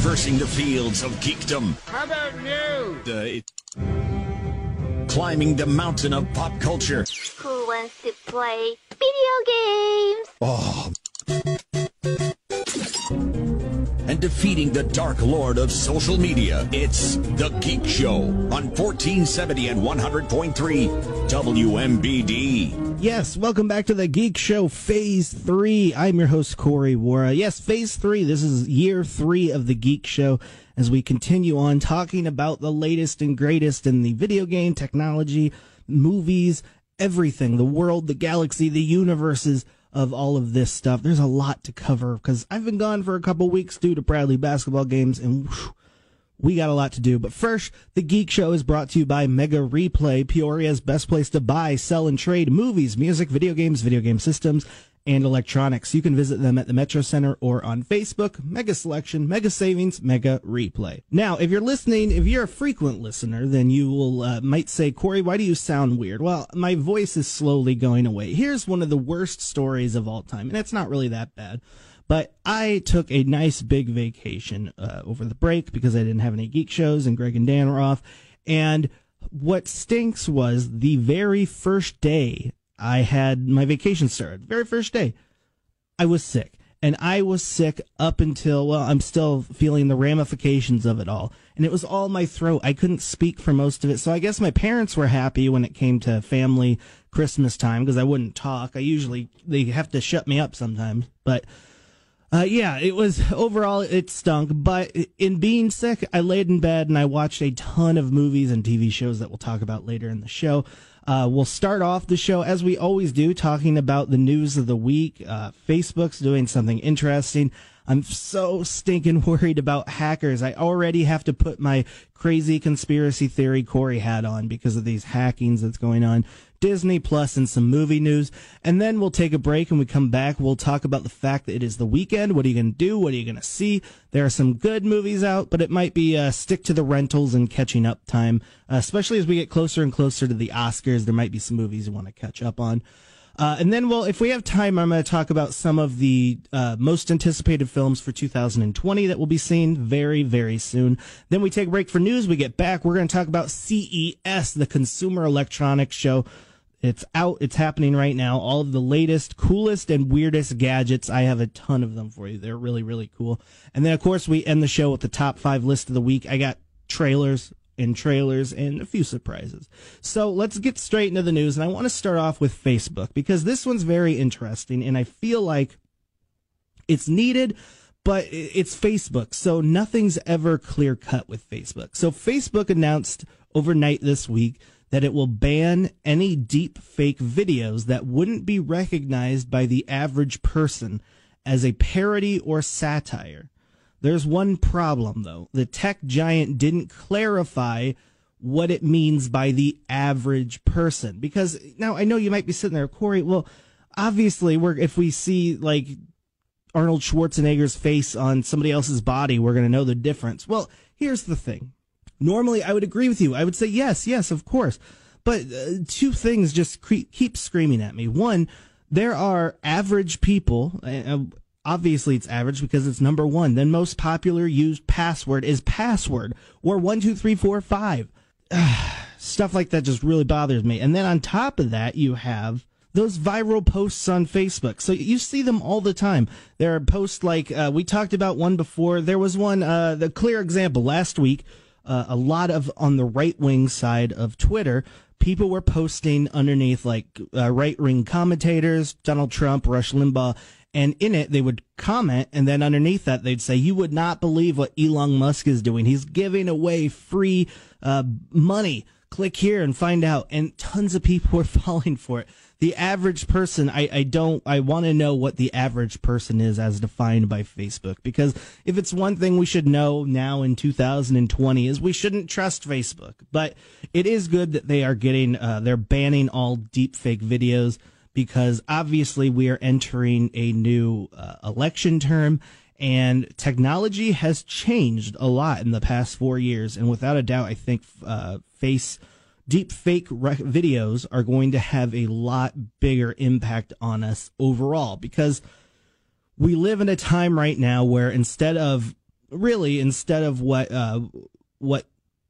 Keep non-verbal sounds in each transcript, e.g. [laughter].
traversing the fields of geekdom. How about new? Uh, it- climbing the mountain of pop culture. Who wants to play video games? Oh. Defeating the dark lord of social media. It's The Geek Show on 1470 and 100.3 WMBD. Yes, welcome back to the Geek Show Phase 3. I'm your host, Corey Wara. Yes, Phase 3. This is year 3 of the Geek Show as we continue on talking about the latest and greatest in the video game technology, movies, everything, the world, the galaxy, the universes of all of this stuff. There's a lot to cover because I've been gone for a couple weeks due to Bradley basketball games and whew, we got a lot to do. But first, the Geek Show is brought to you by Mega Replay, Peoria's best place to buy, sell, and trade movies, music, video games, video game systems, and electronics. You can visit them at the Metro Center or on Facebook. Mega selection, mega savings, mega replay. Now, if you're listening, if you're a frequent listener, then you will uh, might say, Corey, why do you sound weird? Well, my voice is slowly going away. Here's one of the worst stories of all time, and it's not really that bad. But I took a nice big vacation uh, over the break because I didn't have any geek shows and Greg and Dan were off. And what stinks was the very first day I had my vacation started, very first day, I was sick. And I was sick up until, well, I'm still feeling the ramifications of it all. And it was all my throat. I couldn't speak for most of it. So I guess my parents were happy when it came to family Christmas time because I wouldn't talk. I usually, they have to shut me up sometimes. But uh, yeah, it was overall it stunk, but in being sick, I laid in bed and I watched a ton of movies and TV shows that we'll talk about later in the show. Uh, we'll start off the show as we always do, talking about the news of the week. Uh, Facebook's doing something interesting. I'm so stinking [laughs] worried about hackers. I already have to put my crazy conspiracy theory Corey hat on because of these hackings that's going on. Disney Plus and some movie news. And then we'll take a break and we come back. We'll talk about the fact that it is the weekend. What are you going to do? What are you going to see? There are some good movies out, but it might be uh, stick to the rentals and catching up time, uh, especially as we get closer and closer to the Oscars. There might be some movies you want to catch up on. Uh, and then, well, if we have time, I'm going to talk about some of the uh, most anticipated films for 2020 that will be seen very, very soon. Then we take a break for news. We get back. We're going to talk about CES, the Consumer Electronics Show. It's out. It's happening right now. All of the latest, coolest, and weirdest gadgets. I have a ton of them for you. They're really, really cool. And then, of course, we end the show with the top five list of the week. I got trailers and trailers and a few surprises. So let's get straight into the news. And I want to start off with Facebook because this one's very interesting. And I feel like it's needed, but it's Facebook. So nothing's ever clear cut with Facebook. So Facebook announced overnight this week that it will ban any deep fake videos that wouldn't be recognized by the average person as a parody or satire. There's one problem though. The tech giant didn't clarify what it means by the average person. Because now I know you might be sitting there, Corey, well, obviously we're, if we see like Arnold Schwarzenegger's face on somebody else's body, we're going to know the difference. Well, here's the thing. Normally, I would agree with you. I would say yes, yes, of course. But uh, two things just cre- keep screaming at me. One, there are average people. Uh, obviously, it's average because it's number one. The most popular used password is password or one two three four five. [sighs] Stuff like that just really bothers me. And then on top of that, you have those viral posts on Facebook. So you see them all the time. There are posts like uh, we talked about one before. There was one, uh, the clear example last week. Uh, a lot of on the right wing side of Twitter, people were posting underneath like uh, right wing commentators, Donald Trump, Rush Limbaugh, and in it they would comment, and then underneath that they'd say, "You would not believe what Elon Musk is doing. He's giving away free uh, money." click here and find out. And tons of people [laughs] were falling for it. The average person, I, I don't, I want to know what the average person is as defined by Facebook. Because if it's one thing we should know now in 2020 is we shouldn't trust Facebook. But it is good that they are getting, uh, they're banning all deep fake videos because obviously we are entering a new uh, election term and technology has changed a lot in the past four years. And without a doubt, I think uh, face deep fake rec- videos are going to have a lot bigger impact on us overall because we live in a time right now where instead of really instead of what uh, what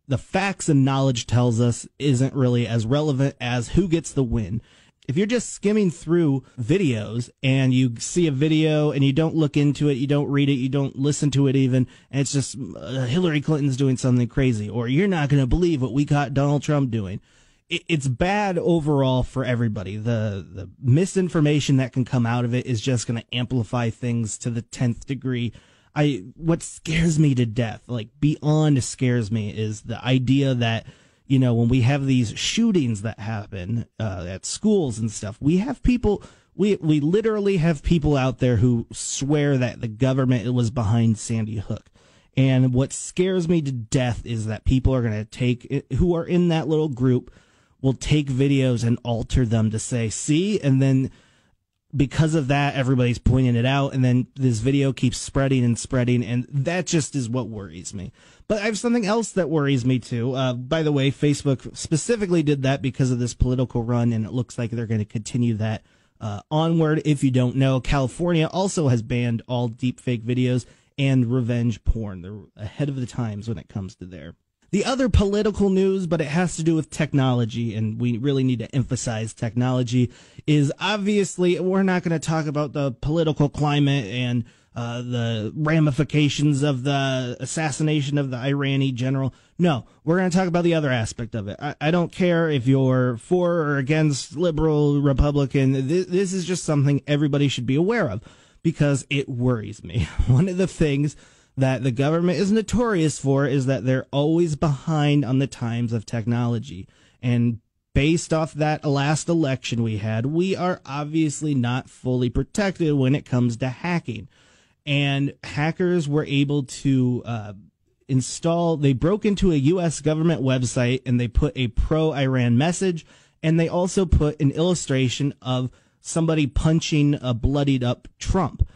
the facts and knowledge tells us isn't really as relevant as who gets the win. If you're just skimming through videos and you see a video and you don't look into it, you don't read it, you don't listen to it even, and it's just uh, Hillary Clinton's doing something crazy, or you're not going to believe what we caught Donald Trump doing. It, it's bad overall for everybody. The the misinformation that can come out of it is just going to amplify things to the tenth degree I what scares me to death, like beyond scares me, is the idea that you know when we have these shootings that happen uh, at schools and stuff, we have people. We we literally have people out there who swear that the government was behind Sandy Hook. And what scares me to death is that people are going to take who are in that little group will take videos and alter them to say, see, and then because of that, everybody's pointing it out, and then this video keeps spreading and spreading, and that just is what worries me. But I have something else that worries me too. Uh, by the way, Facebook specifically did that because of this political run, and it looks like they're going to continue that uh, onward. If you don't know, California also has banned all deepfake videos and revenge porn. They're ahead of the times when it comes to there the other political news, but it has to do with technology, and we really need to emphasize technology, is obviously we're not going to talk about the political climate and uh, the ramifications of the assassination of the Irani general. No, we're going to talk about the other aspect of it. I, I, don't care if you're for or against liberal, Republican. This, this is just something everybody should be aware of because it worries me. [laughs] One of the things that the government is notorious for is that they're always behind on the times of technology. And based off that last election we had, we are obviously not fully protected when it comes to hacking. And hackers were able to uh, install, they broke into a U.S. government website and they put a pro Iran message. And they also put an illustration of somebody punching a bloodied up Trump.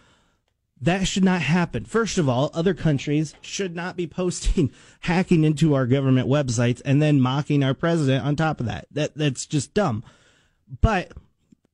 That should not happen. First of all, other countries should not be posting [laughs] hacking into our government websites and then mocking our president on top of that. That that's just dumb. But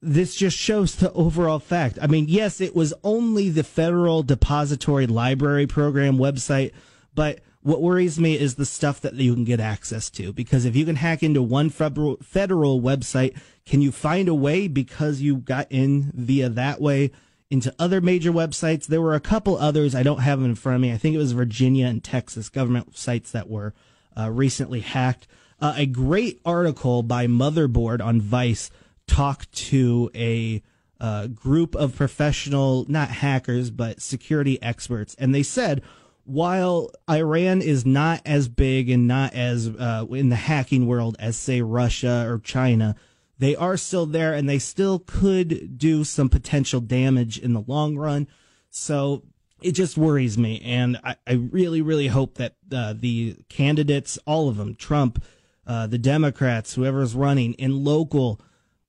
this just shows the overall fact. I mean, yes, it was only the Federal Depository Library Program website, but what worries me is the stuff that you can get access to. Because if you can hack into one federal, federal website, can you find a way because you got in via that way into other major websites. There were a couple others I don't have them in front of me. I think it was Virginia and Texas government sites that were uh, recently hacked. Uh, a great article by Motherboard on Vice talked to a uh, group of professional, not hackers, but security experts, and they said while Iran is not as big and not as uh, in the hacking world as say Russia or China, they are still there and they still could do some potential damage in the long run. So it just worries me. And I, I really, really hope that uh, the candidates, all of them, Trump, uh, the Democrats, whoever's running in local,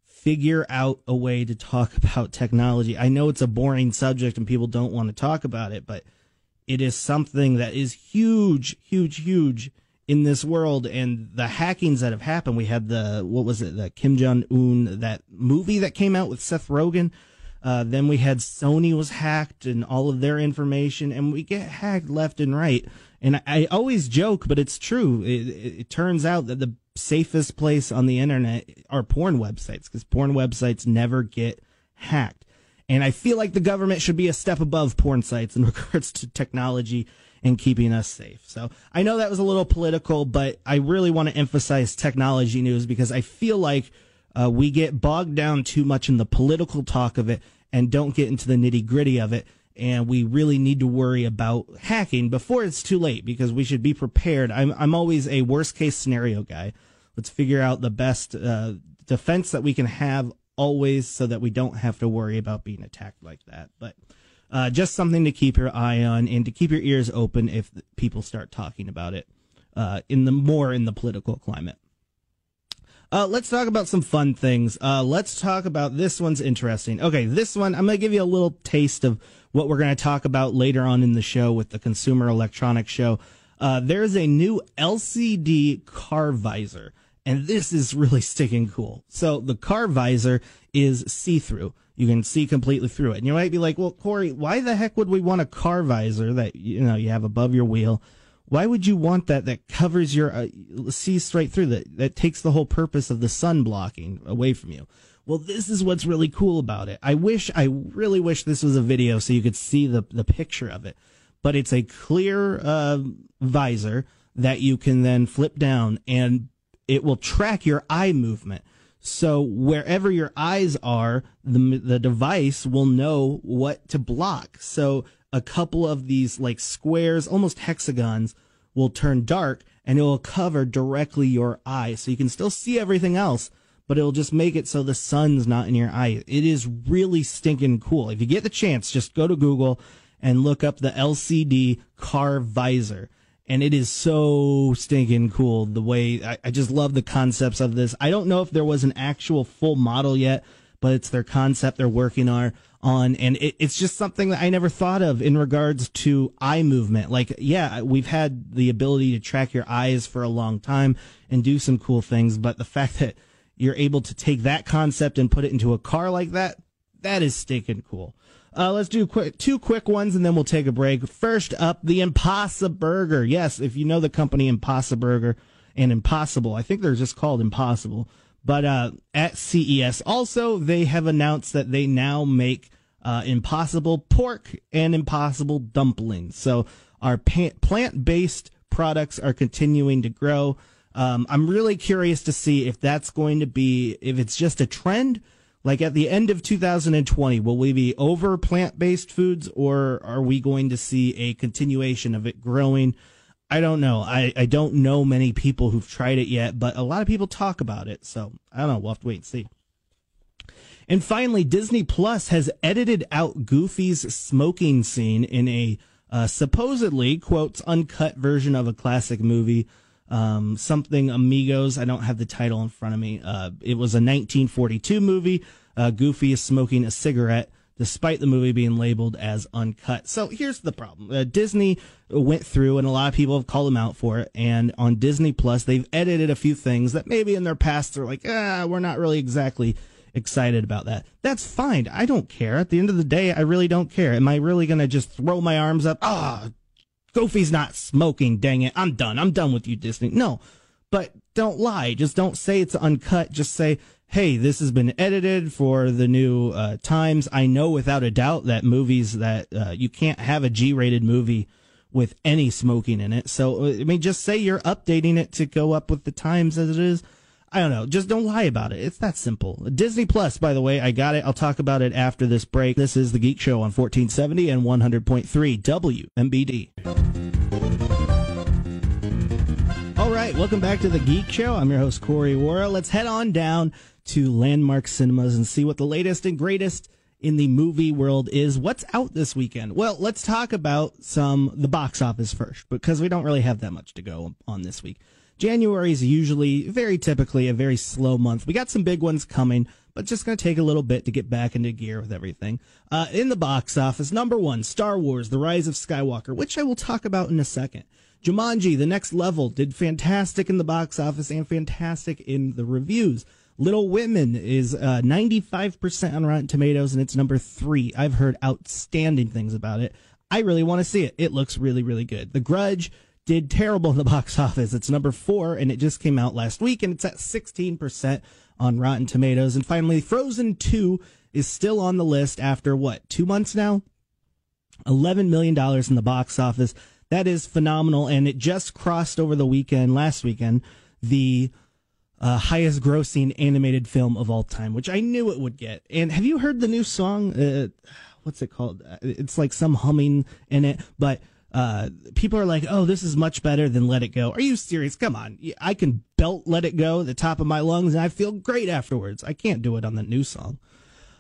figure out a way to talk [laughs] about technology. I know it's a boring subject and people don't want to talk about it, but it is something that is huge, huge, huge in this world and the hackings that have happened. We had the what was it, the Kim Jong Un that movie that came out with Seth Rogen. Uh, then we had Sony was hacked and all of their information, and we get hacked left and right. And I, I always joke, but it's true. It, it, it, turns out that the safest place on the internet are porn websites because porn websites never get hacked. And I feel like the government should be a step above porn sites in [laughs] regards to technology and keeping us safe. So I know that was a little political, but I really want to emphasize technology news because I feel like uh, we get bogged down too much in the political talk of it and don't get into the nitty gritty of it. And we really need to worry about hacking before it's too late because we should be prepared. I'm, I'm always a worst case scenario guy. Let's figure out the best uh, defense that we can have always so that we don't have to worry about being attacked like that. But uh, just something to keep your eye on and to keep your ears open if people start talking about it uh, in the more in the political climate. Uh, let's talk about some fun things. Uh, let's talk about this one's interesting. Okay, this one I'm to give you a little taste of what we're to talk about later on in the show with the Consumer Electronics Show. Uh, there's a new LCD car visor, and this is really [laughs] sticking cool. So the car visor is see through. You can see completely through it. And you might be like, well, Corey, why the heck would we want a car visor that, you know, you have above your wheel? Why would you want that that covers your, uh, straight through that, that takes the whole purpose of the sun blocking away from you? Well, this is what's really cool about it. I wish, I really wish this was a video so you could see the, the picture of it. But it's a clear uh, visor that you can then flip down and it will track your eye movement. So wherever your eyes are, the the device will know what to block. So a couple of these like squares, almost hexagons, will turn dark and it will cover directly your eye. So you can still see everything else, but it'll just make it so the sun's not in your eye. It is really stinking cool. If you get the chance, just go to Google and look up the LCD car visor. And it is so stinking cool the way I, I just love the concepts of this. I don't know if there was an actual full model yet, but it's their concept they're working on and it, it's just something that I never thought of in regards to eye movement. Like, yeah, we've had the ability to track your eyes for a long time and do some cool things, but the fact that you're able to take that concept and put it into a car like that, that is stinking cool. Uh, let's do two quick ones and then we'll take a break. First up, the Impossible Burger. Yes, if you know the company Impossible Burger and Impossible, I think they're just called Impossible. But uh, at CES, also they have announced that they now make uh, Impossible pork and Impossible dumplings. So our plant-based products are continuing to grow. Um, I'm really curious to see if that's going to be if it's just a trend like at the end of 2020, will we be over plant based foods or are we going to see a continuation of it growing? I don't know. I, I don't know many people who've tried it yet, but a lot of people talk about it. So I don't know. We'll have to wait and see. And finally, Disney Plus has edited out Goofy's smoking scene in a uh, supposedly, quotes, uncut version of a classic movie um, something Amigos. I don't have the title in front of me. Uh, it was a 1942 movie. Uh, Goofy is smoking a cigarette despite the movie being labeled as uncut. So here's the problem. Uh, Disney went through and a lot of people have called them out for it. And on Disney Plus, they've edited a few things that maybe in their past they're like, ah, we're not really exactly excited about that. That's fine. I don't care. At the end of the day, I really don't care. Am I really going to just throw my arms up? Ah, Goofy's not smoking, dang it. I'm done. I'm done with you, Disney. No, but don't lie. Just don't say it's uncut. Just say, hey, this has been edited for the new uh, times. I know without a doubt that movies that uh, you can't have a G rated movie with any smoking in it. So, I mean, just say you're updating it to go up with the times as it is. I don't know. Just don't lie about it. It's that simple. Disney Plus, by the way, I got it. I'll talk about it after this break. This is The Geek Show on 1470 and 100.3 WMBD. All right, welcome back to The Geek Show. I'm your host, Corey Wara. Let's head on down to Landmark Cinemas and see what the latest and greatest in the movie world is. What's out this weekend? Well, let's talk about some the box office first because we don't really have that much to go on this week. January is usually, very typically, a very slow month. We got some big ones coming, but just going to take a little bit to get back into gear with everything. Uh, in the box office, number one, Star Wars: The Rise of Skywalker, which I will talk about in a second. Jumanji: The Next Level did fantastic in the box office and fantastic in the reviews. Little Women is uh, 95% on Rotten Tomatoes and it's number three. I've heard outstanding things about it. I really want to see it. It looks really, really good. The Grudge did terrible in the [laughs] box office. It's number four, and it just came out last week, and it's at 16% on Rotten Tomatoes. And finally, Frozen 2 is still on the list after what, two months now? $11 million in the box office. That is phenomenal, and it just crossed over the weekend, last weekend, the uh, highest grossing animated film of all time, which I knew it would get. And have you heard the new song? Uh, what's it called? It's like some humming in it, but uh, people are like, oh, this is much better than Let It Go. Are you serious? Come on. I can belt Let It Go at the top of my lungs and I feel great afterwards. I can't do it on the new song.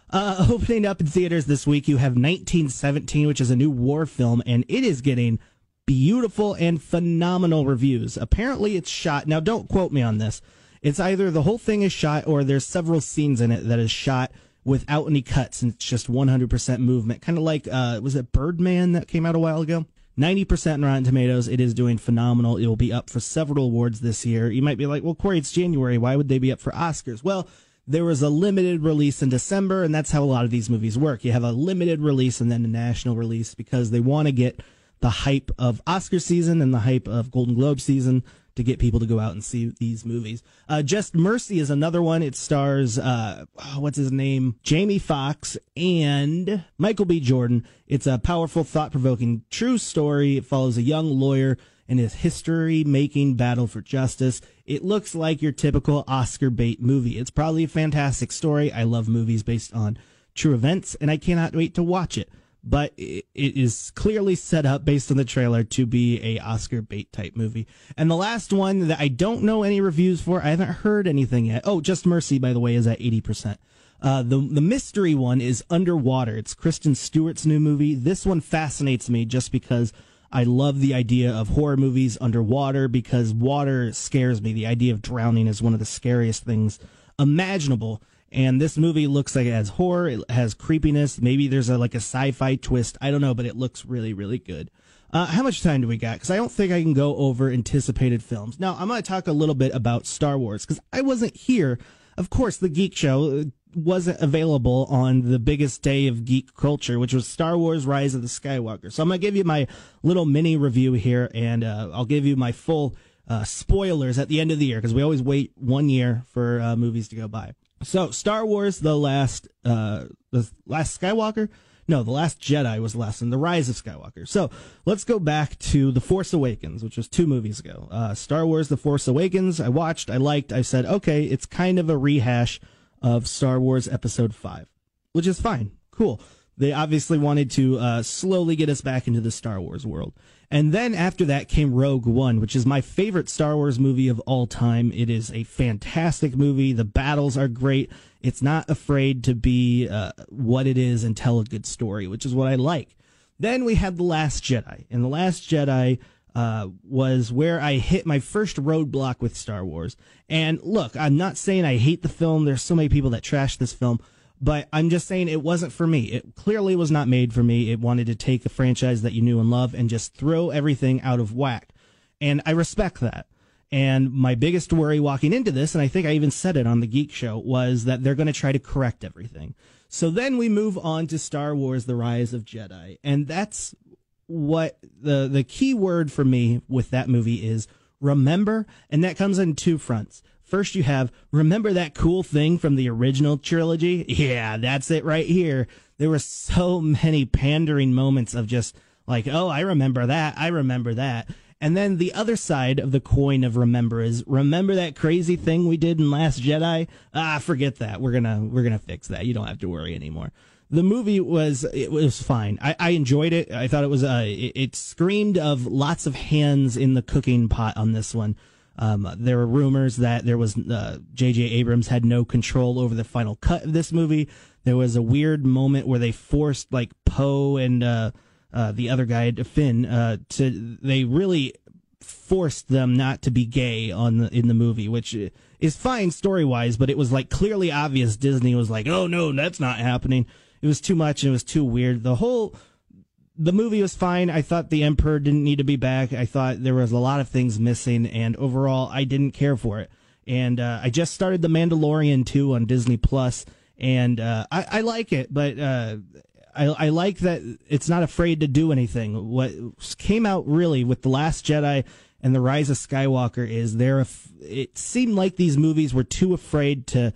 Uh, [laughs] opening up in theaters this week, you have 1917, which is a new war film, and it is getting beautiful and phenomenal reviews. Apparently, it's shot. Now, don't quote me on this. It's either the whole thing is shot or there's several scenes in it that is shot without any cuts and it's just 100% movement. Kind of like, uh, was it Birdman that came out a while ago? 90% in Rotten Tomatoes. It is doing phenomenal. It will be up for several awards this year. You might be like, well, Corey, it's January. Why would they be up for Oscars? Well, there was a limited release in December, and that's how a lot of these movies work. You have a limited release and then a national release because they want to get the hype of Oscar season and the hype of Golden Globe season to get people to go out and see these movies. Uh, Just Mercy is another one. It stars, uh, oh, what's his name? Jamie Foxx and Michael B. Jordan. It's a powerful, thought provoking, true story. It follows a young lawyer in his history making battle for justice. It looks like your typical Oscar bait movie. It's probably a fantastic story. I love movies based on true events, and I cannot wait to watch it but it is clearly set up based on the trailer to be a Oscar bait type movie. And the last one that I don't know any reviews for, I haven't heard anything yet. Oh, Just Mercy, by the way, is at 80%. Uh, the the mystery one is Underwater. It's Kristen Stewart's new movie. This one fascinates me just because I love the idea of horror movies underwater because water scares me. The idea of drowning is one of the scariest things imaginable. And this movie looks like it has horror, it has creepiness. Maybe there's a like a sci-fi twist. I don't know, but it looks really, really good. Uh, how much time do we got? Because I don't think I can go over anticipated films. Now I'm going to talk a little bit about Star Wars because I wasn't here. Of course, the Geek Show uh, wasn't available on the biggest day of geek culture, which was Star Wars: Rise of the Skywalker. So I'm going to give you my little mini review here, and uh, I'll give you my full uh, spoilers at the end of the year because we always wait one year for uh, movies to go by. So Star Wars: The Last, uh, the Last Skywalker. No, the Last Jedi was the last, and the Rise of Skywalker. So let's go back to The Force Awakens, which was two movies ago. Uh, Star Wars: The Force Awakens. I watched, I liked. I said, okay, it's kind of a rehash of Star Wars Episode Five, which is fine, cool. They obviously wanted to uh, slowly get us back into the Star Wars world. And then after that came Rogue One, which is my favorite Star Wars movie of all time. It is a fantastic movie. The battles are great. It's not afraid to be uh, what it is and tell a good story, which is what I like. Then we had The Last Jedi. And The Last Jedi uh, was where I hit my first roadblock with Star Wars. And look, I'm not saying I hate the film. There's so many people that trash this film but I'm just saying it wasn't for me. It clearly was not made for me. It wanted to take a franchise that you knew and love and just throw everything out of whack. And I respect that. And my biggest worry walking into this, and I think I even said it on the Geek Show, was that they're going to try to correct everything. So then we move on to Star Wars: The Rise of Jedi, and that's what the the key word for me with that movie is remember, and that comes on two fronts. First, you have remember that cool thing from the original trilogy? Yeah, that's it right here. There were so many pandering moments of just like, oh, I remember that. I remember that. And then the other side of the coin of remember is remember that crazy thing we did in Last Jedi? Ah, forget that. We're gonna we're gonna fix that. You don't have to worry anymore. The movie was it was fine. I, I enjoyed it. I thought it was uh it, it screamed of lots of hands in the cooking pot on this one. Um, there were rumors that there was J.J. Uh, Abrams had no control over the final cut of this movie. There was a weird moment where they forced like Poe and uh, uh, the other guy Finn uh, to. They really forced them not to be gay on the, in the movie, which is fine story wise, but it was like clearly obvious. Disney was like, "Oh no, that's not happening." It was too much. It was too weird. The whole the movie was fine. I thought the Emperor didn't need to be back. I thought there was a lot of things missing, and overall, I didn't care for it. And uh, I just started The Mandalorian 2 on Disney Plus, and uh, I, I, like it, but uh, I, I, like that it's not afraid to do anything. What came out really with The Last Jedi and The Rise of Skywalker is there. It seemed like these movies were too afraid to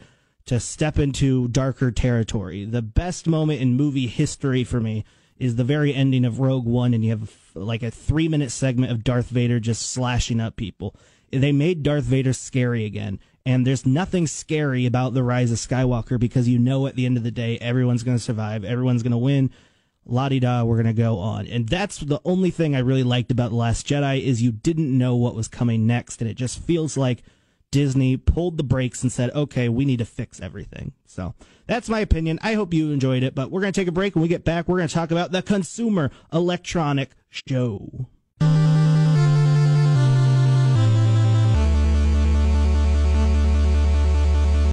to step into darker territory. The best moment in movie history for me is the very ending of Rogue One, and you have like a three minute segment of Darth Vader just slashing up people. They made Darth Vader scary again, and there's nothing scary about the Rise of Skywalker because you know at the end of the day everyone's going to survive, everyone's going to win. La di da, we're going to go on. And that's the only thing I really liked about The Last Jedi is you didn't know what was coming next, and it just feels like Disney pulled the brakes and said, okay, we need to fix everything. So that's my opinion. I hope you enjoyed it, but we're going to take a break. When we get back, we're going to talk about the Consumer Electronic Show.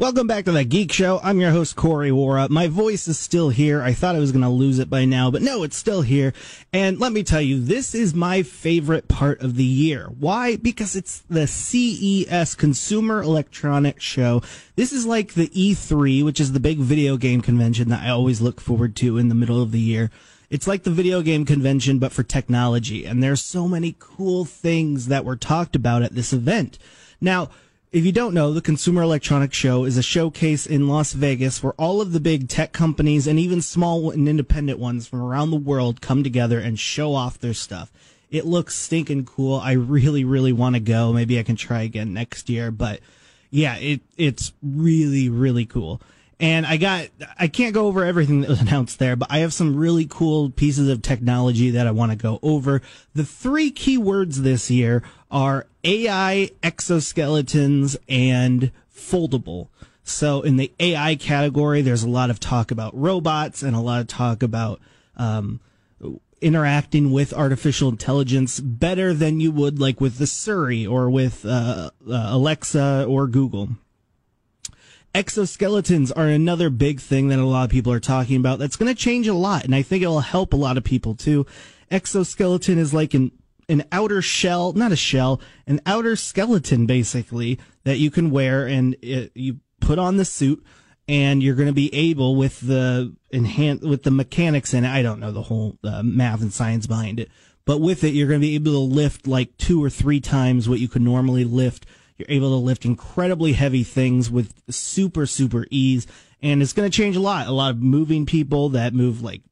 Welcome back to the Geek Show. I'm your host, Corey Wara. My voice is still here. I thought I was going to lose it by now, but no, it's still here. And let me tell you, this is my favorite part of the year. Why? Because it's the CES Consumer Electronics Show. This is like the E3, which is the big video game convention that I always look forward to in the middle of the year. It's like the video game convention, but for technology. And there's so many cool things that were talked about at this event. Now, if you don't know, the Consumer Electronics Show is a showcase in Las Vegas where all of the big tech companies and even small and independent ones from around the world come together and show off their stuff. It looks stinking cool. I really, really want to go. Maybe I can try again next year, but yeah, it, it's really, really cool. And I got, I can't go over everything that was [laughs] announced there, but I have some really cool pieces of technology that I want to go over. The three keywords this year are AI, exoskeletons, and foldable. So in the AI category, there's a lot of talk about robots and a lot of talk about, um, interacting with artificial intelligence better than you would like with the Siri or with uh, uh, Alexa or Google. Exoskeletons are another big thing that a lot of people are talking about. That's going to change a lot, and I think it will help a lot of people too. Exoskeleton is like an an outer shell, not a shell, an outer skeleton basically that you can wear, and it, you put on the suit, and you're going to be able with the enhance with the mechanics in it. I don't know the whole uh, math and science behind it, but with it, you're going to be able to lift like two or three times what you could normally lift you're able to lift incredibly heavy things with super, super ease. And it's going to change a lot. A lot of moving people that move like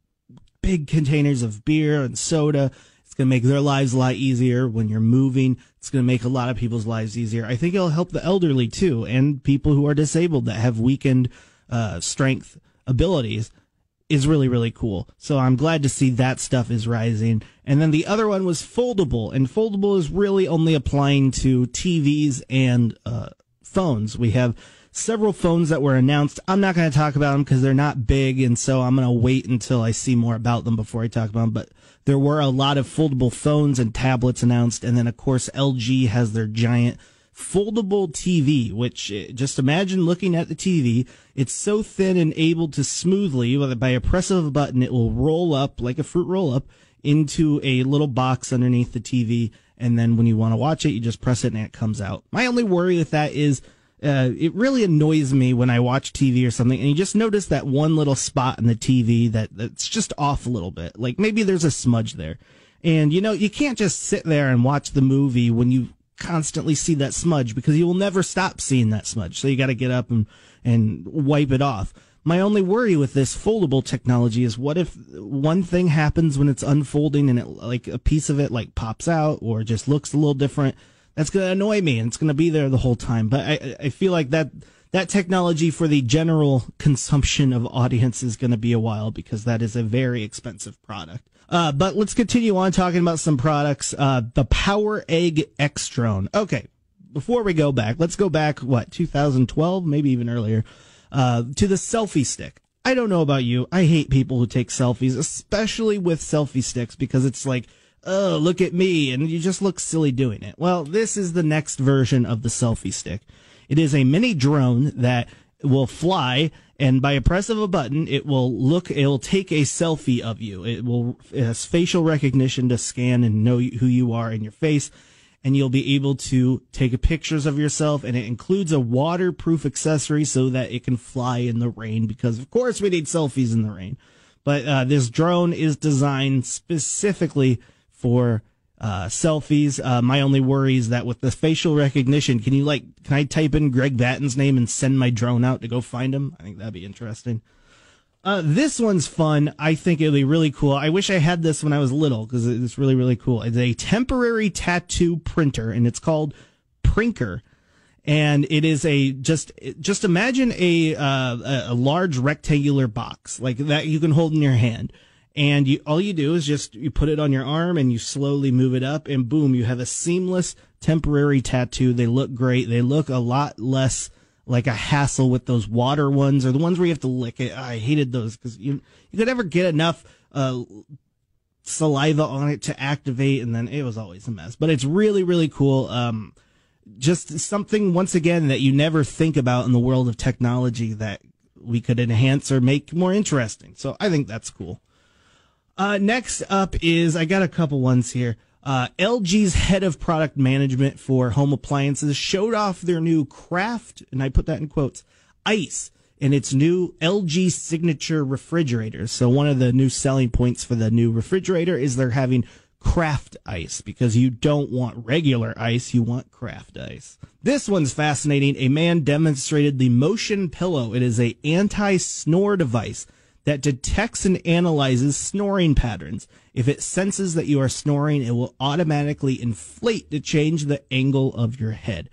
big containers of beer and soda. It's going to make their lives a lot easier when you're moving. It's going to make a lot of people's lives easier. I think it'll help the elderly too and people who are disabled that have weakened uh, strength abilities is really, really cool. So I'm glad to see that stuff is rising. And then the other one was foldable, and foldable is really only applying to TVs and uh, phones. We have several phones that were announced. I'm not going to talk about them because they're not big, and so I'm going to wait until I see more about them before I talk about them. But there were a lot of foldable phones and tablets announced, and then of course LG has their giant foldable TV, which eh, just imagine looking at the TV. It's so thin and able to smoothly, by a press of a button, it will roll up like a fruit roll up into a little box underneath the TV. And then when you want to watch it, you just press it and it comes out. My only worry with that is, uh, it really annoys me when I watch TV or something and you just notice that one little spot in the TV that, that's just off a little bit. Like maybe there's a smudge there. And you know, you can't just sit there and watch the movie when you constantly see that smudge because you will never stop seeing that smudge. So you got to get up and, and wipe it off. My only worry with this foldable technology is what if one thing happens when it's unfolding and it like a piece of it like pops out or just looks a little different. That's going to annoy me and it's going to be there the whole time. But I, I feel like that, that technology for the general consumption of audience is going to be a while because that is a very expensive product. Uh, but let's continue on talking about some products. Uh, the Power Egg X Drone. Okay. Before we go back, let's go back, what, 2012, maybe even earlier, uh, to the selfie stick. I don't know about you. I hate people who take selfies, especially with selfie sticks, because it's like, oh, look at me, and you just look silly doing it. Well, this is the next version of the selfie stick. It is a mini drone that will fly and by a press of a button, it will look, it will take a selfie of you. It will, it has facial recognition to scan and know who you are in your face. And you'll be able to take pictures of yourself and it includes a waterproof accessory so that it can fly in the rain because of course we need selfies in the rain. But, uh, this drone is designed specifically for uh, selfies. Uh, my only worry is that with the facial recognition, can you like, can I type in Greg Batten's name and send my drone out to go find him? I think that'd be interesting. Uh, this one's fun. I think it'll be really cool. I wish I had this when I was little because it's really, really cool. It's a temporary tattoo printer and it's called Prinker. And it is a just just imagine a uh, a large rectangular box like that you can hold in your hand and you all you do is just you put it on your arm and you slowly move it up and boom you have a seamless temporary tattoo. They look great. They look a lot less like a hassle with those water ones or the ones where you have to lick it. I hated those because you you could never get enough uh, saliva on it to activate and then it was always a mess. But it's really really cool. Um just something once again that you never think about in the world of technology that we could enhance or make more interesting. So I think that's cool. Uh, next up is I got a couple ones here. Uh, LG's head of product management for home appliances showed off their new craft, and I put that in quotes, ice in its new LG signature refrigerator. So one of the new selling points for the new refrigerator is they're having craft ice because you don't want regular ice, you want craft ice. This one's fascinating. A man demonstrated the motion pillow. It is a anti-snore device that detects and analyzes snoring patterns. If it senses that you are snoring, it will automatically inflate to change the angle of your head.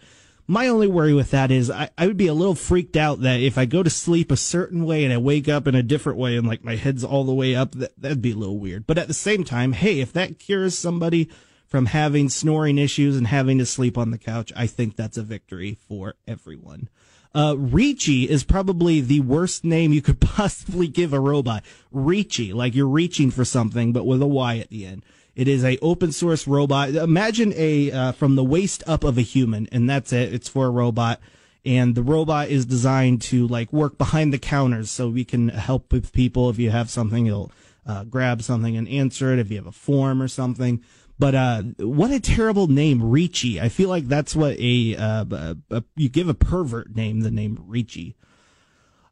My only worry with that is I, I would be a little freaked out that if I go to sleep a certain way and I wake up in a different way and like my head's all the way up, that, that'd be a little weird. But at the same time, hey, if that cures somebody from having snoring issues and having to sleep on the couch, I think that's a victory for everyone. Uh, Reachy is probably the worst name you could [laughs] possibly give a robot. Reachy, like you're reaching for something, but with a Y at the end. It is a open source robot. Imagine a uh, from the waist up of a human, and that's it. It's for a robot, and the robot is designed to like work behind the counters, so we can help with people. If you have something, it'll uh, grab something and answer it. If you have a form or something. But uh, what a terrible name, Reachy. I feel like that's what a, uh, a, a you give a pervert name, the name Reachy.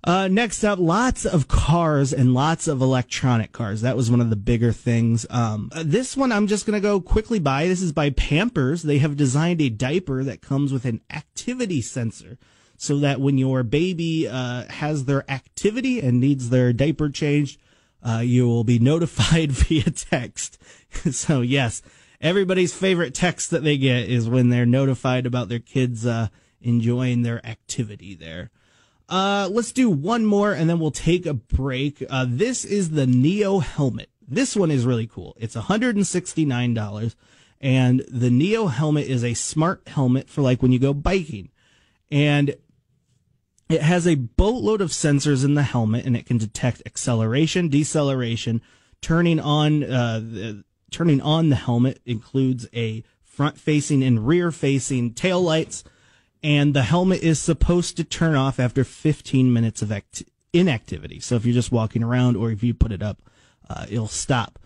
Uh, next up, lots of cars and lots of electronic cars. That was one of the bigger things. Um, uh, this one I'm just going to go quickly by. This is by Pampers. They have designed a diaper that comes with an activity sensor so that when your baby uh, has their activity and needs their diaper changed, uh, you will be notified [laughs] via text. [laughs] so yes, everybody's favorite text that they get is when they're notified about their kids uh, enjoying their activity there. Uh, let's do one more and then we'll take a break. Uh, this is the Neo helmet. This one is really cool. It's $169 and the Neo helmet is a smart helmet for like when you go biking. And it has a boatload of sensors in the helmet and it can detect acceleration, deceleration, turning on, uh, the, turning on the helmet includes a front facing and rear facing tail lights and the helmet is supposed to turn off after 15 minutes of act- inactivity. So if you're just walking around or if you put it up, uh, it'll stop.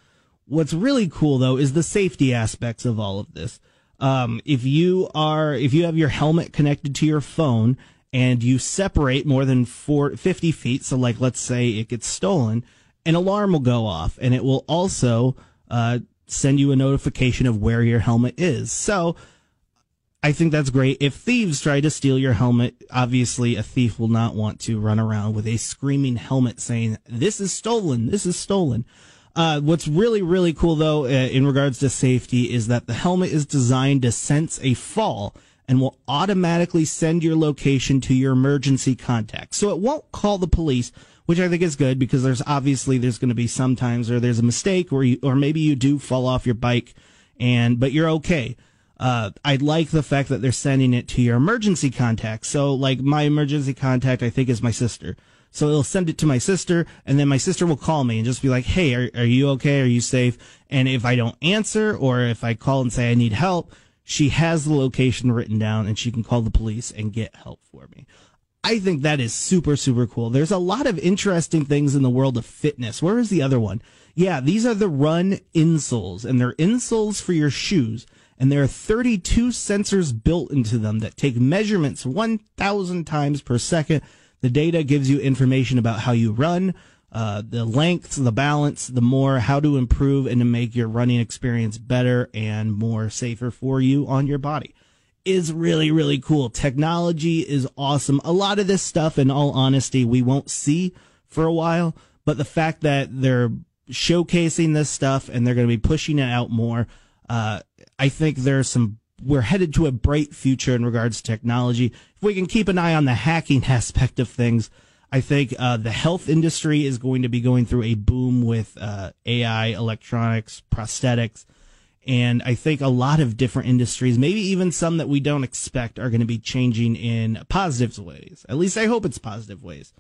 What's really cool though is the safety aspects of all of this. Um, if you are, if you have your helmet connected to your phone and you separate more than four, 50 feet, so like let's say it gets stolen, an alarm will go off and it will also, uh, send you a notification of where your helmet is. So, I think that's great. If thieves try to steal your helmet, obviously a thief will not want to run around with a screaming helmet saying, this is stolen, this is stolen. Uh, what's really, really cool though, uh, in regards to safety is that the helmet is designed to sense a fall and will automatically send your location to your emergency contact. So it won't call the police, which I think is good because there's obviously, there's going to be sometimes or there's a mistake or you, or maybe you do fall off your bike and, but you're okay uh, I like the fact that they're sending it to your emergency contact. So, like, my emergency contact, I think, is my sister. So it'll send it to my sister, and then my sister will call me and just be like, "Hey, are, are you okay? Are you safe?" And if I don't answer, or if I call and say I need help, she has the location written down, and she can call the police and get help for me. I think that is super, super cool. There's a lot of interesting things in the world of fitness. Where is the other one? Yeah, these are the run insoles, and they're insoles for your shoes and there are 32 sensors built into them that take measurements 1,000 times per second. The data gives you information about how you run, uh, the length, the balance, the more, how to improve and to make your running experience better and more safer for you on your body. Is really, really cool. Technology is awesome. A lot of this stuff, in all honesty, we won't see for a while, but the fact that they're showcasing this stuff and they're going to be pushing it out more, uh, I think there's some we're headed to a bright future in regards to technology. If we can keep an eye on the hacking [laughs] aspect of things, I think uh, the health industry is going to be going through a boom with uh, AI, electronics, prosthetics, and I think a lot of different industries, maybe even some that we don't expect, are going to be changing in positive ways. At least I hope it's positive ways.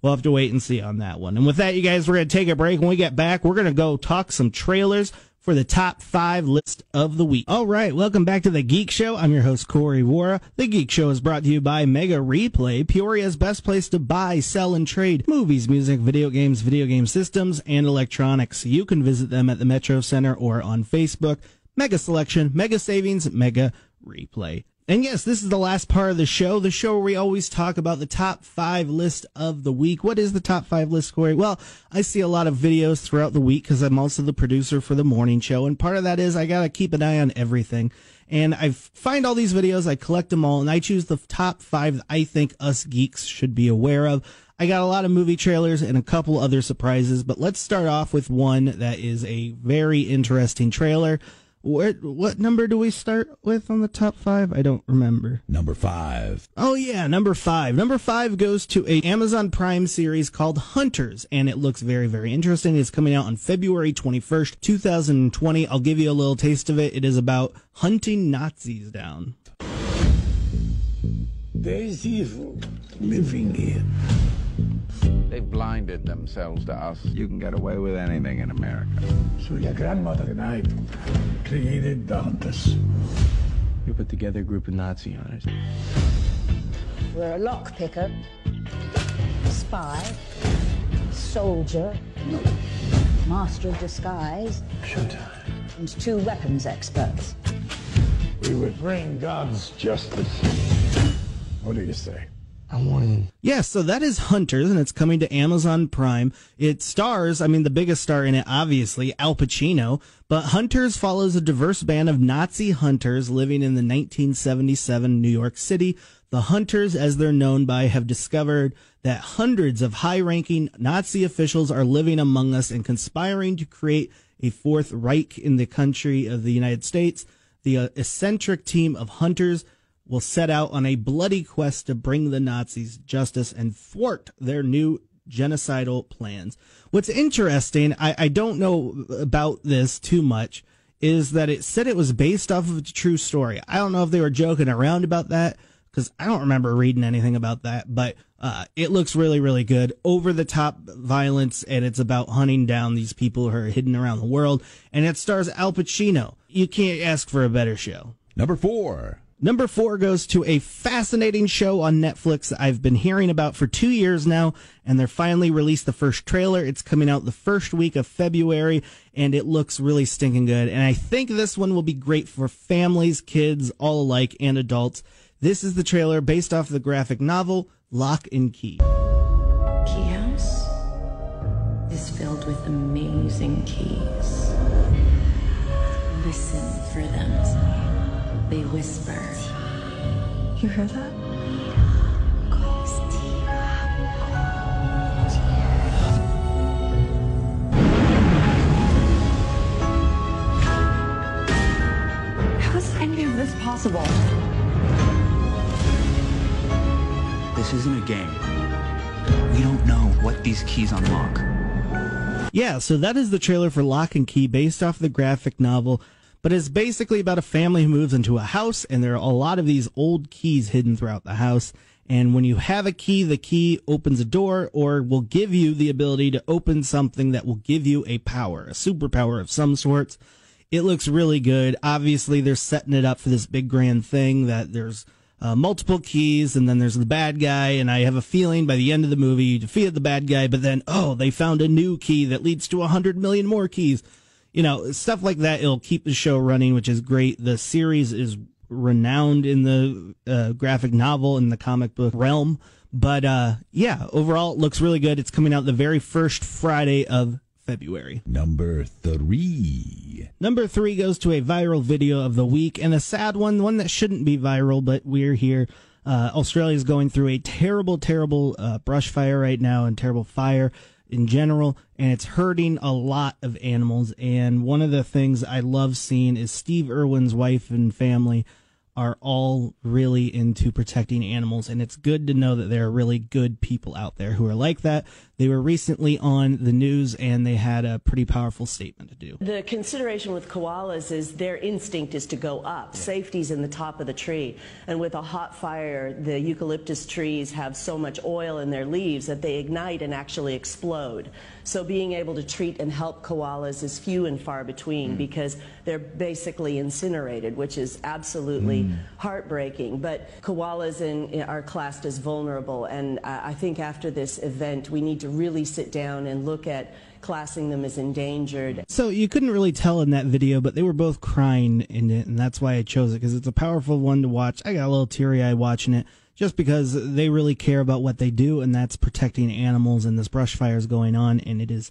We'll have to wait and see on that one. And with that, you guys, we're going to take a break. When we get back, we're going to go talk some trailers for the top five list of the week. All right, welcome back to the Geek Show. I'm your host, Corey Wara. The Geek Show is brought to you by Mega Replay, Peoria's best place to buy, sell, and trade movies, music, video games, video game systems, and electronics. You can visit them at the Metro Center or on Facebook. Mega Selection, Mega Savings, Mega Replay. And yes, this is the last part of the show, the show where we always talk about the top five list of the week. What is the top five list, Corey? Well, I see a lot of videos throughout the week because I'm also the producer for the morning show. And part of that is I got to keep an eye on everything. And I find all these videos, I collect them all, and I choose the top five that I think us geeks should be aware of. I got a lot of movie trailers and a couple other surprises, but let's start off with one that is a very interesting trailer. Where, what number do we start with on the top five? I don't remember. Number five. Oh yeah, number five. Number five goes to a Amazon Prime series called Hunters, and it looks very, very interesting. It's coming out on February 21st, 2020. I'll give you a little taste of it. It is about hunting Nazis down. There's evil living here. They blinded themselves to us. You can get away with anything in America. So your grandmother and I created the Hunters. We put together a group of Nazi hunters. We're a lockpicker, spy, soldier, master of disguise, Showtime. and two weapons experts. We would bring God's justice. What do you say? I want in. Yeah, so that is Hunters, and it's coming to Amazon Prime. It stars, I mean, the biggest star in it, obviously, Al Pacino, but Hunters follows a diverse band of Nazi hunters living in the 1977 New York City. The hunters, as they're known by, have discovered that hundreds of high ranking Nazi officials are living among us and conspiring to create a fourth Reich in the country of the United States. The uh, eccentric team of hunters will set out on a bloody quest to bring the Nazis justice and thwart their new genocidal plans. What's interesting, I, I don't know about this too much, is that it said it was based off of a true story. I don't know if they were joking around about that because I don't remember reading anything about that, but uh, it looks really, really good. Over the top violence, and it's about hunting down these people who are hidden around the world. And it stars Al Pacino. You can't ask for a better show. Number four. Number four goes to a fascinating show on Netflix I've been hearing about for two years now, and they're finally released the first trailer. It's coming out the first week of February, and it looks really stinking good. And I think this one will be great for families, kids, all alike, and adults. This is the trailer based off the graphic novel Locke and Key. Key House is filled with amazing keys. Listen. They whisper. You hear that? How is any of this possible? This isn't a game. We don't know what these keys unlock. Yeah, so that is the trailer for Locke and Key based off the graphic novel, but it's basically about a family who moves into a house and there are a lot of these old keys hidden throughout the house. And when you have a key, the key opens a door or will give you the ability to open something that will give you a power, a superpower of some sorts. It looks really good. Obviously, they're setting it up for this big grand thing that there's uh, multiple keys and then there's the bad guy. And I have a feeling by the end of the movie, you defeated the bad guy, but then, oh, they found a new key that leads to a hundred million more keys. You know, stuff like that. It'll keep the show running, which is great. The series is renowned in the uh, graphic novel and the comic book realm. But uh, yeah, overall, it looks really good. It's coming out the very first Friday of February. Number three. Number three goes to a viral video of the week and a sad one, one that shouldn't be viral, but we're here. Uh, Australia is going through a terrible, terrible uh, brush fire right now and terrible fire in general, and it's hurting a lot of animals. And one of the things I love seeing is Steve Irwin's wife and family are all really into protecting animals, and it's good to know that there are really good people out there who are like that. They were recently on the news and they had a pretty powerful statement to do. The consideration with koalas is their instinct is to go up. Yeah. Safety's in the top of the tree. And with a hot fire, the eucalyptus trees have so much oil in their leaves that they ignite and actually explode. So being able to treat and help koalas is few and far between mm. because they're basically incinerated, which is absolutely mm. Heartbreaking. But koalas in, are classed as vulnerable, and I think after this event, we need to really sit down and look at classing them as endangered. So you couldn't really tell in that video, but they were both crying in it, and that's why I chose it because it's a powerful one to watch. I got a little teary eyed watching it just because they really care about what they do, and that's protecting animals. And this brush fire is going on, and it is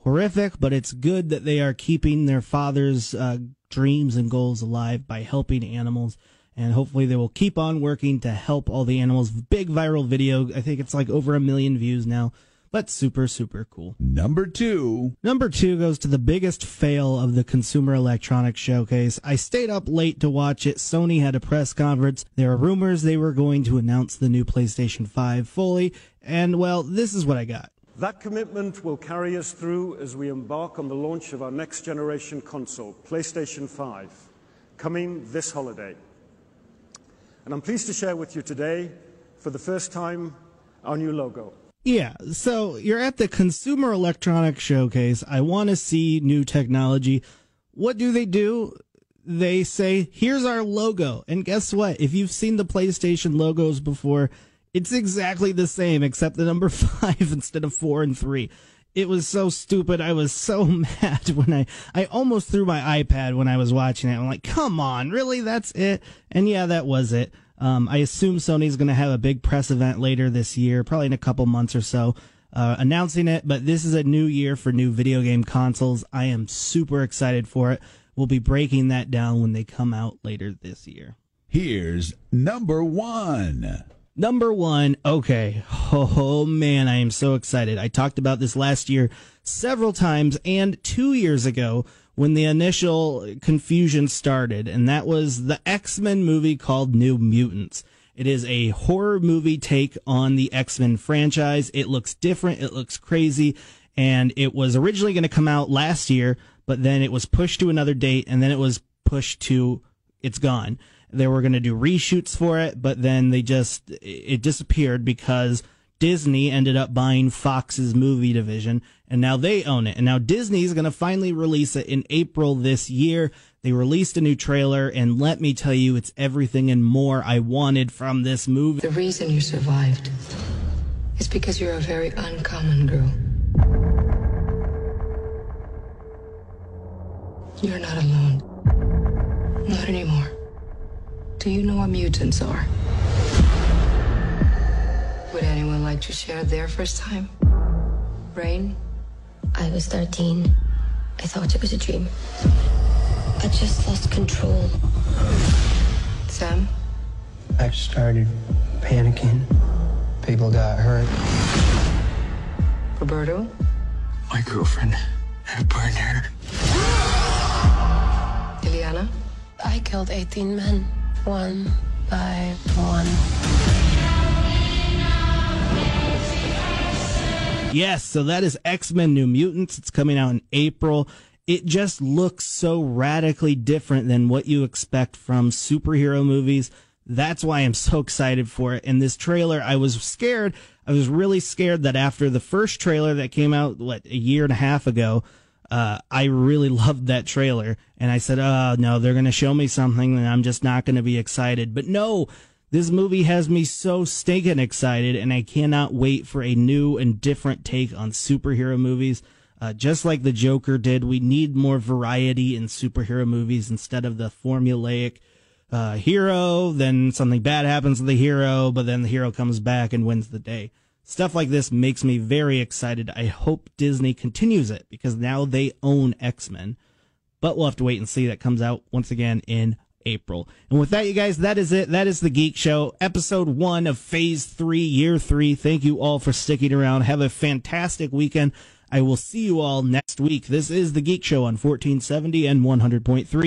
horrific, but it's good that they are keeping their father's uh, dreams and goals alive by helping animals. And hopefully they will keep on working to help all the animals. Big viral video. I think it's like over a million views now but super, super cool. Number two. Number two goes to the biggest fail of the Consumer Electronics Showcase. I stayed up late to watch it. Sony had a press conference. There are rumors they were going to announce the new PlayStation 5 fully, and well, this is what I got. That commitment will carry us through as we embark on the launch of our next generation console, PlayStation 5, coming this holiday. And I'm pleased to share with you today, for the first time, our new logo. Yeah, so you're at the Consumer Electronics Showcase. I want to see new technology. What do they do? They say, here's our logo. And guess what? If you've seen the PlayStation logos before, it's exactly the same except the number [laughs] five instead of four and three. It was so stupid. I was so [laughs] mad when I, I almost threw my iPad when I was watching it. I'm like, come on, really? That's it? And yeah, that was it. Um, I assume Sony's going to have a big press event later this year, probably in a couple months or so, uh, announcing it. But this is a new year for new video game consoles. I am super excited for it. We'll be breaking that down when they come out later this year. Here's number one. Number one, okay. Oh man, I am so excited. I talked about this last year several times and two years ago when the initial confusion started, and that was the X Men movie called New Mutants. It is a horror movie take on the X Men franchise. It looks different, it looks crazy, and it was originally going to come out last year, but then it was pushed to another date, and then it was pushed to it's gone. They were going to do reshoots for it, but then they just it disappeared because Disney ended up buying Fox's movie division, and now they own it. And now Disney's going to finally release it in April this year. They released a new trailer, and let me tell you, it's everything and more I wanted from this movie. The reason you survived is because you're a very uncommon girl. You're not alone. Not anymore. Do you know what mutants are? Would anyone like to share their first time? Rahne? I was 13. I thought it was a dream. I just lost control. Sam? I started panicking. People got hurt. Roberto? My girlfriend had burned her. Illyana? I killed 18 men, one by one. Yes, so that is X Men New Mutants. It's coming out in April. It just looks so radically different than what you expect from superhero movies. That's why I'm so excited for it. In this trailer, I was scared. I was really scared that after the first trailer that came out, what, a year and a half ago, uh, I really [laughs] loved that trailer. And I said, oh, no, they're going to show me something and I'm just not going to be excited. But no, this movie has me so stinking excited, and I cannot wait for a new and different take on superhero movies. Uh, just like the Joker did, we need more variety in superhero movies instead of the formulaic uh, hero, then something bad happens to the hero, but then the hero comes back and wins the day. Stuff like this makes me very excited. I hope Disney continues it because now they own X Men. But we'll have to wait and see. That comes out once again in April. And with that, you guys, that is it. That is the Geek Show, episode one of phase three, year three. Thank you all for sticking around. Have a fantastic weekend. I will see you all next week. This is the Geek Show on 1470 and 100.3.